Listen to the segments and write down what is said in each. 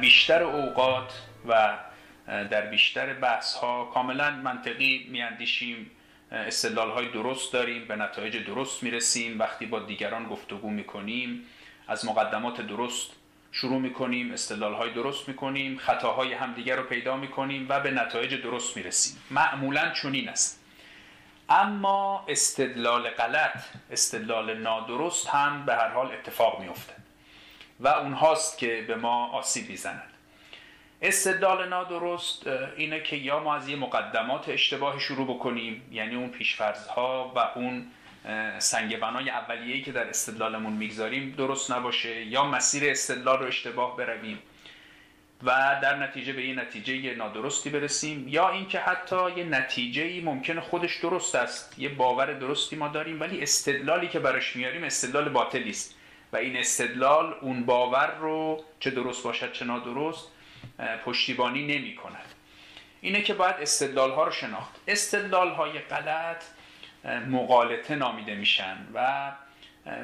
بیشتر اوقات و در بیشتر بحث ها کاملا منطقی میاندیشیم استدلال های درست داریم به نتایج درست می‌رسیم وقتی با دیگران گفتگو می‌کنیم از مقدمات درست شروع می‌کنیم استدلال های درست می‌کنیم خطاهای همدیگر رو پیدا می‌کنیم و به نتایج درست می‌رسیم. معمولا چنین است. اما استدلال غلط استدلال نادرست هم به هر حال اتفاق میفته و اونهاست که به ما آسیب می‌زنند استدلال نادرست اینه که یا ما از یه مقدمات اشتباه شروع بکنیم یعنی اون پیشفرزها و اون سنگ بنای اولیه‌ای که در استدلالمون می‌گذاریم درست نباشه یا مسیر استدلال رو اشتباه برویم و در نتیجه به یه نتیجه نادرستی برسیم یا اینکه حتی یه نتیجه ممکن خودش درست است یه باور درستی ما داریم ولی استدلالی که براش میاریم استدلال باطلی است. و این استدلال اون باور رو چه درست باشد چه نادرست پشتیبانی نمی کند اینه که باید استدلال ها رو شناخت. استدلال های غلط مقالطه نامیده میشن و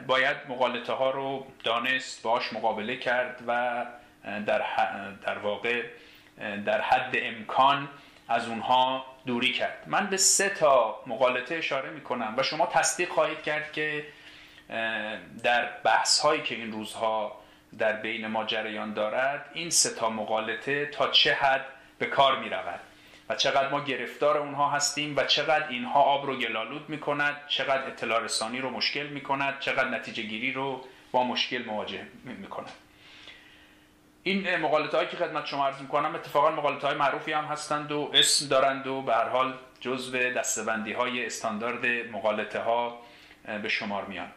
باید مقالطه ها رو دانست باش مقابله کرد و در, در واقع در حد امکان از اونها دوری کرد. من به سه تا مقالطه اشاره می کنم و شما تصدیق خواهید کرد که در بحث هایی که این روزها در بین ما جریان دارد این سه تا مقالطه تا چه حد به کار می رود و چقدر ما گرفتار اونها هستیم و چقدر اینها آب رو گلالود می کند چقدر اطلاع رسانی رو مشکل می کند چقدر نتیجه گیری رو با مشکل مواجه می کند این مقالطه هایی که خدمت شما عرض کنم اتفاقا مقالطه های معروفی هم هستند و اسم دارند و به هر حال جزو دستبندی های استاندارد مقالطه ها به شمار میان.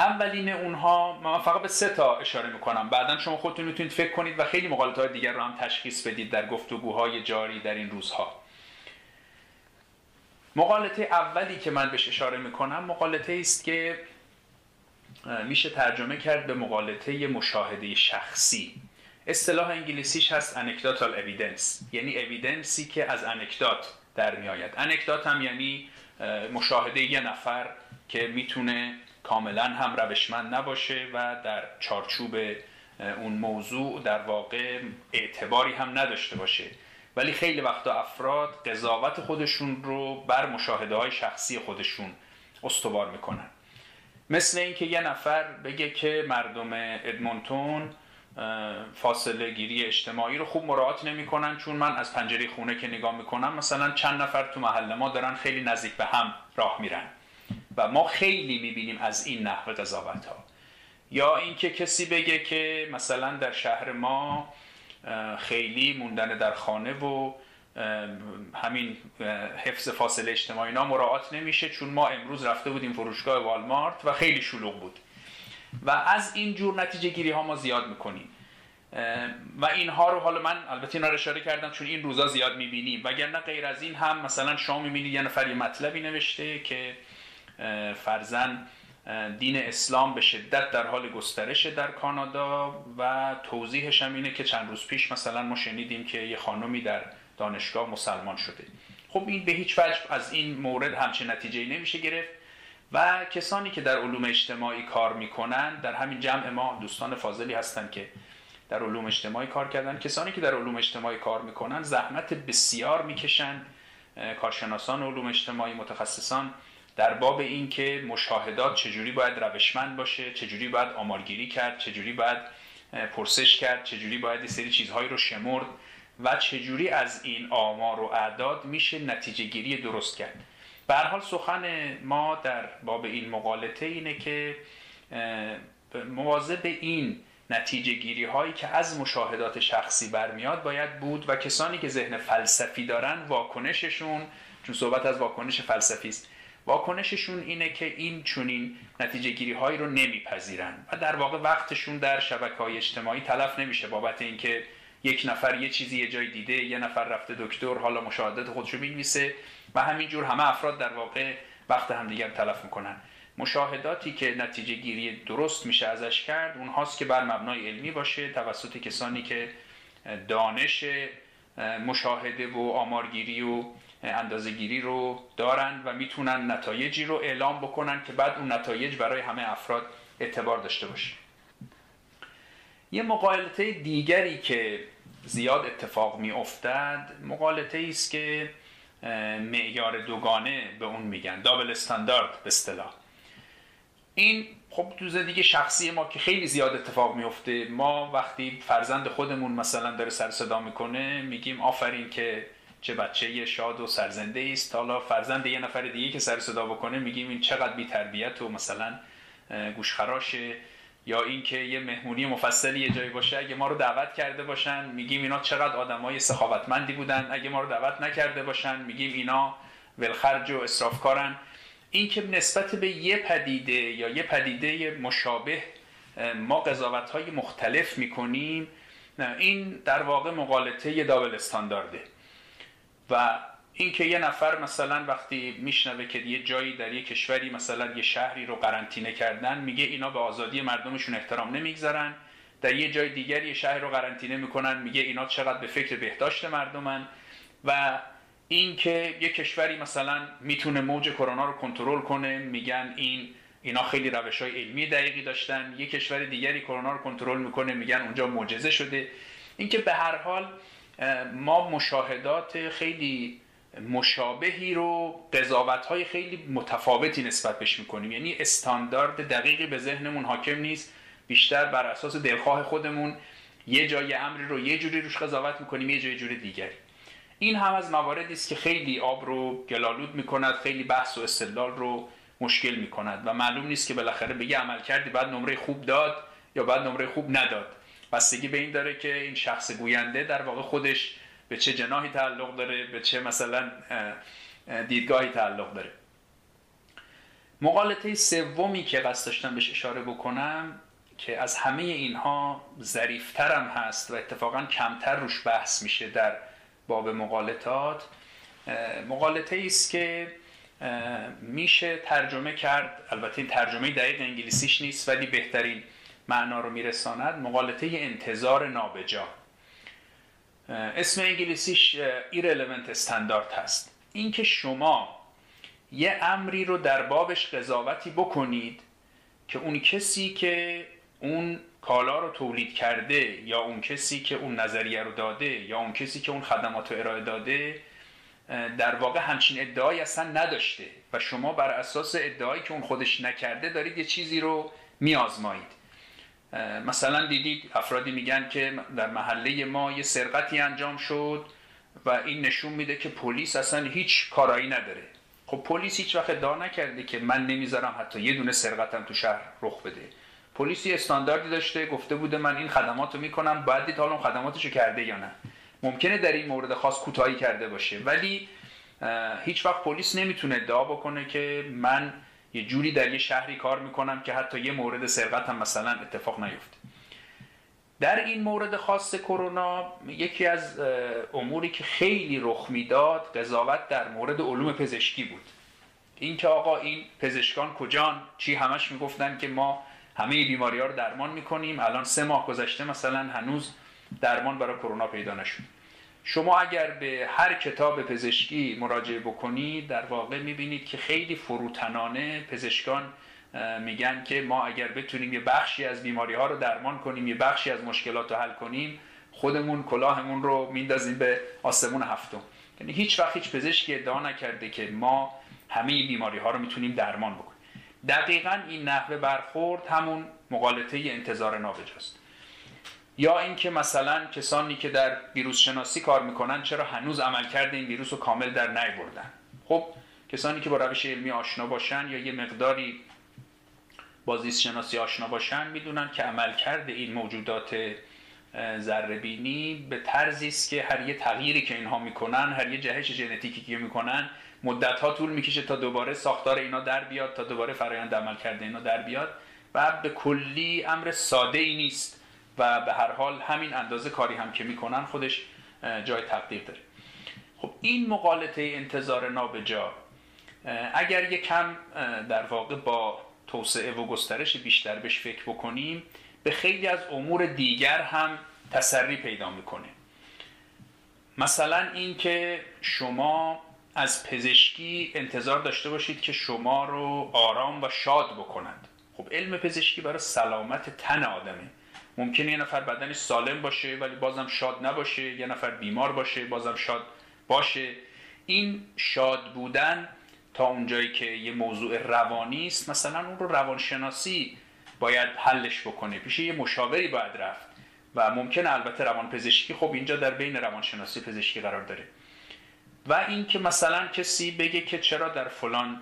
اولین اونها من فقط به سه تا اشاره می‌کنم. بعدا شما خودتون می‌تونید فکر کنید و خیلی مغالطه های دیگر رو هم تشخیص بدید در گفتگوهای جاری در این روزها. مغالطه اولی که من بهش اشاره می‌کنم مغالطه است که میشه ترجمه کرد به مغالطه مشاهده شخصی. اصطلاح انگلیسیش هست anecdotal evidence یعنی evidence ی که از anecdote در میآید. anecdote هم یعنی مشاهده یه نفر که می‌تونه کاملا هم روشمند نباشه و در چارچوب اون موضوع در واقع اعتباری هم نداشته باشه. ولی خیلی وقتا افراد قضاوت خودشون رو بر مشاهده های شخصی خودشون استوار می‌کنن. مثل اینکه یه نفر بگه که مردم ادمونتون فاصله گیری اجتماعی رو خوب مراعات نمی‌کنن چون من از پنجره خونه که نگاه می‌کنم مثلا چند نفر تو محله ما دارن خیلی نزدیک به هم راه میرن. و ما خیلی می‌بینیم از این نحو قضاوت ها یا اینکه کسی بگه که مثلا در شهر ما خیلی موندن در خانه و همین حفظ فاصله اجتماعی اینا مراعات نمیشه چون ما امروز رفته بودیم فروشگاه والمارت و خیلی شلوغ بود. و از این جور نتیجه گیری ها ما زیاد می‌کنیم. و اینها رو حالا من البته اینا رو اشاره کردم چون این روزا زیاد می‌بینیم. وگرنه غیر از این هم مثلا شما می‌بینید یه نفر یه مطلبی نوشته که فرزن دین اسلام به شدت در حال گسترش در کانادا و توضیحش هم اینه که چند روز پیش مثلا ما شنیدیم که یه خانمی در دانشگاه مسلمان شده. خب این به هیچ وجه از این مورد همچین نتیجه نمیشه گرفت و کسانی که در علوم اجتماعی کار می‌کنن در همین جمع ما دوستان فاضلی هستن که در علوم اجتماعی کار کردن. کسانی که در علوم اجتماعی کار می‌کنن زحمت بسیار می‌کشن. کارشناسان علوم اجتماعی متخصصان در باب این که مشاهدات چجوری باید روشمند باشه چجوری باید آمارگیری کرد چجوری باید پرسش کرد چجوری باید سری چیزهایی رو شمرد و چجوری از این آمار و اعداد میشه نتیجه گیری درست کرد. به حال سخن ما در باب این مقالطه اینه که مواظب این نتیجه گیری هایی که از مشاهدات شخصی برمیاد باید بود و کسانی که ذهن فلسفی دارن واکنششون چون صحبت از واکنش فلسفی است واکنششون اینه که این چونین نتیجه گیری هایی رو نمیپذیرن و در واقع وقتشون در شبکه های اجتماعی تلف نمیشه بابت اینکه یک نفر یه چیزی یه جای دیده یه نفر رفته دکتر حالا مشاهدات خودشو می‌نویسه و همینجور همه افراد در واقع وقت همدیگر تلف می‌کنن. مشاهداتی که نتیجه گیری درست میشه ازش کرد اونهاست که بر مبنای علمی باشه توسط کسانی که دانش مشاهده و آمارگیری و اندازهگیری رو دارن و می‌تونن نتایجی رو اعلام بکنن که بعد اون نتایج برای همه افراد اعتبار داشته باشه. یه مقالطه دیگری که زیاد اتفاق می افتد مقالطه است که معیار دوگانه به اون میگن. دابل استاندارد به اصطلاح. این خب تو زندگی شخصی ما که خیلی زیاد اتفاق میفته ما وقتی فرزند خودمون مثلا داره سر صدا می‌کنه میگیم آفرین که چه بچه شاد و سرزنده است حالا فرزند یه نفر دیگه که سر صدا بکنه میگیم این چقدر بی تربیت و مثلا گوشخراشه. یا اینکه یه مهمونی مفصلی یه جایی باشه اگه ما رو دعوت کرده باشن میگیم اینا چقدر آدمای سخاوتمندی بودن. اگه ما رو دعوت نکرده باشن میگیم اینا ولخرج و اسرافکارن. این که نسبت به یه پدیده یا یه پدیده مشابه ما قضاوت های مختلف می‌کنیم این در واقع مقالطه یه دابل استاندارده. و اینکه یه نفر مثلا وقتی میشنوه که یه جایی در یه کشوری مثلا یه شهری رو قرنطینه کردن میگه اینا به آزادی مردمشون احترام نمی‌گذارن. در یه جای دیگر یه شهر رو قرنطینه می‌کنن میگه اینا چقدر به فکر بهداشت مردمن. و اینکه یه کشوری مثلا می‌تونه موج کرونا رو کنترل کنه میگن این اینا خیلی روش های علمی دقیقی داشتن. یه کشور دیگری کرونا رو کنترل می‌کنه میگن اونجا معجزه شده. اینکه به هر حال ما مشاهدات خیلی مشابهی رو قضاوت های خیلی متفاوتی نسبت بهش می‌کنیم. یعنی استاندارد دقیقی به ذهنمون حاکم نیست. بیشتر بر اساس دلخواه خودمون یه جای امری رو یه جوری روش قضاوت می‌کنیم یه جای جوری دیگری. این هم از مواردی است که خیلی آب رو گلالود می‌کند خیلی بحث و استدلال رو مشکل می‌کند. و معلوم نیست که بالاخره به عمل کردی بعد نمره خوب داد یا بعد نمره خوب نداد. بستگی به این داره که این شخص گوینده در واقع خودش به چه جناحی تعلق داره به چه مثلا دیدگاهی تعلق داره. مقالطه سومی که قصد داشتم بهش اشاره بکنم که از همه اینها ظریفترم هست و اتفاقا کمتر روش بحث میشه در باب مقالطات. مقالطه است که میشه ترجمه کرد البته این ترجمه دقیق انگلیسیش نیست ولی بهترین معنا رو میرساند مقالطه انتظار نابجا. اسم انگلیسیش ایرلمنت استاندارد هست. اینکه شما یه امری رو در بابش قضاوتی بکنید که اون کسی که اون کالا رو تولید کرده یا اون کسی که اون نظریه رو داده یا اون کسی که اون خدمات رو ارائه داده در واقع همچین ادعایی اصلا نداشته و شما بر اساس ادعایی که اون خودش نکرده دارید یه چیزی رو میآزمایید. مثلا دیدید افرادی میگن که در محله ما یه سرقتی انجام شد و این نشون میده که پلیس اصلا هیچ کارایی نداره. خب پلیس هیچ وقت ادعا نکرده که من نمی‌ذارم حتی یه دونه سرقتم تو شهر رخ بده. پلیسی استانداردی داشته گفته بوده من این خدمات رو می‌کنم باید دید حالا خدماتشو کرده یا نه. ممکنه در این مورد خاص کوتاهی کرده باشه ولی هیچ وقت پلیس نمی‌تونه ادعا بکنه که من یه جوری در یه شهری کار می‌کنم که حتی یه مورد سرقت هم مثلا اتفاق نیفته. در این مورد خاص کرونا یکی از اموری که خیلی رخ می‌داد قضاوت در مورد علوم پزشکی بود. اینکه آقا این پزشکان کجان؟ چی همش می‌گفتن که ما همه بیماری ها رو درمان می‌کنیم. الان سه ماه گذشته مثلا هنوز درمان برای کرونا پیدا نشد. شما اگر به هر کتاب پزشکی مراجعه بکنید در واقع می‌بینید که خیلی فروتنانه پزشکان میگن که ما اگر بتونیم یه بخشی از بیماری ها رو درمان کنیم یه بخشی از مشکلات رو حل کنیم خودمون کلاهمون رو میندازیم به آسمون هفتم. یعنی هیچ وقت هیچ پزشکی ادعا نکرده که ما همه بیماری ها رو می‌تونیم درمان بکنیم. دقیقا این نحوه برخورد همون مقالطه انتظار نابجاست. یا اینکه مثلا کسانی که در ویروس شناسی کار می‌کنن چرا هنوز عملکرد این ویروس رو کامل در نی بردن خب کسانی که با روش علمی آشنا باشن یا یه مقداری با زیست شناسی آشنا باشن می‌دونن که عملکرد این موجودات ذره بینی به طرزی است که هر یه تغییری که اینها می‌کنن هر یه جهش ژنتیکی که می‌کنن مدت ها طول می‌کشه تا دوباره ساختار اینا در بیاد تا دوباره فرایند عمل کرده اینا در بیاد و به کلی امر ساده ای نیست. و به هر حال همین اندازه کاری هم که می‌کنن خودش جای تقدیر داره. خب این مقالطه انتظار نابجا اگر یک کم در واقع با توسعه و گسترش بیشتر بهش فکر بکنیم به خیلی از امور دیگر هم تسری پیدا می‌کنه. مثلا اینکه شما از پزشکی انتظار داشته باشید که شما رو آرام و شاد بکنند خب علم پزشکی برای سلامت تن آدمه. ممکنه یه نفر بدنش سالم باشه ولی بازم شاد نباشه یه نفر بیمار باشه بازم شاد باشه. این شاد بودن تا اونجایی که یه موضوع روانی است مثلا اون رو روانشناسی باید حلش بکنه. پیش یه مشاوری باید رفت و ممکنه البته روان پزشکی خب اینجا در بین روانشناسی پزشکی قرار داره. و اینکه مثلا کسی بگه که چرا در فلان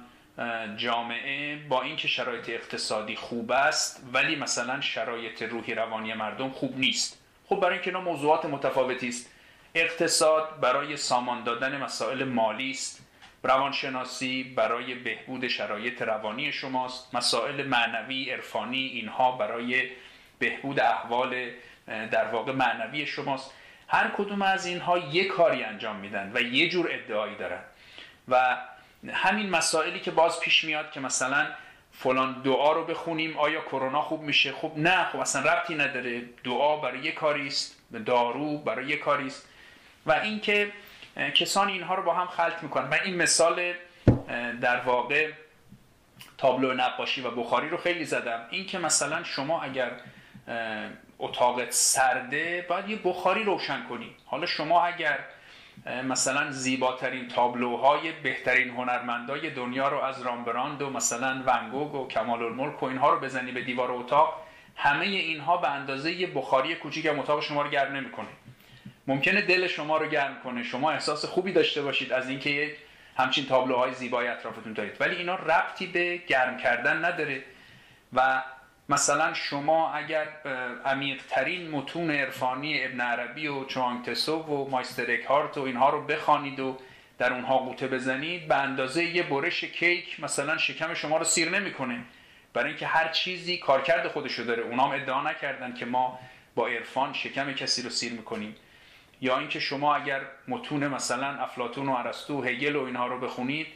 جامعه با اینکه شرایط اقتصادی خوب است ولی مثلا شرایط روحی روانی مردم خوب نیست. خب برای اینکه اینا موضوعات متفاوتی است. اقتصاد برای سامان دادن مسائل مالی است. روانشناسی برای بهبود شرایط روانی شماست. مسائل معنوی عرفانی اینها برای بهبود احوال در واقع معنوی شماست. هر کدوم از اینها یک کاری انجام میدن و یه جور ادعایی دارن. و همین مسائلی که باز پیش میاد که مثلا فلان دعا رو بخونیم آیا کرونا خوب میشه؟ خب نه خب اصلا ربطی نداره. دعا برای یه کاری است دارو برای یه کاری است. و اینکه کسانی اینها رو با هم خلط می‌کنن. من این مثال در واقع تابلو نقاشی و بخاری رو خیلی زدم. این که مثلا شما اگر اتاقت سرده باید یه بخاری روشن کنی. حالا شما اگر مثلا زیباترین تابلوهای بهترین هنرمندای دنیا رو از رامبراند و مثلا ونگوگ و کمال الملک و اینها رو بزنی به دیوار اتاق همه اینها به اندازه یه بخاری کوچیک هم اتاق شما رو گرم نمی‌کنه. ممکنه دل شما رو گرم کنه. شما احساس خوبی داشته باشید از اینکه همچین تابلوهای زیبای اطرافتون دارید. ولی اینا ربطی به گرم کردن نداره و مثلا شما اگر عمیقترین متون عرفانی ابن عربی و چوانگتسو و مایستر اکهارت و اینها رو بخوانید و در اونها قوطه بزنید به اندازه یه برش کیک مثلا شکم شما رو سیر نمی‌کنه. برای اینکه هر چیزی کارکرد خودشو داره. اونام ادعا نکردن که ما با عرفان شکم کسی رو سیر می‌کنیم. یا اینکه شما اگر متون مثلا افلاتون و ارسطو و هگل و اینها رو بخونید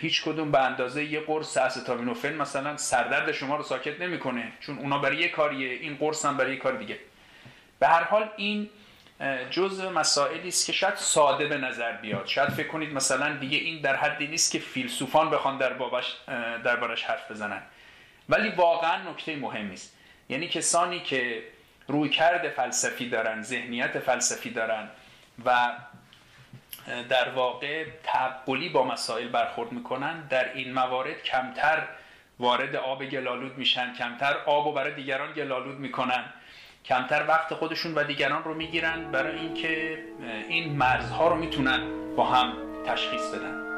هیچ کدوم به اندازه یه قرص استامینوفن مثلا سردرد شما رو ساکت نمی‌کنه چون اونا برای یه کاریه این قرص هم برای یه کار دیگه. به هر حال این جزء مسائلی است که شاید ساده به نظر بیاد. شاید فکر کنید مثلا دیگه این در حدی نیست که فیلسوفان بخوان در بابش دربارش حرف بزنن. ولی واقعا نکته مهمی است. یعنی کسانی که رویکرد فلسفی دارن ذهنیت فلسفی دارن و در واقع تعقلی با مسائل برخورد می‌کنن. در این موارد کمتر وارد آب گلالود میشن کمتر آب و برای دیگران گلالود می‌کنن کمتر وقت خودشون و دیگران رو می‌گیرن برای اینکه این مرزها رو می‌تونن با هم تشخیص بدن.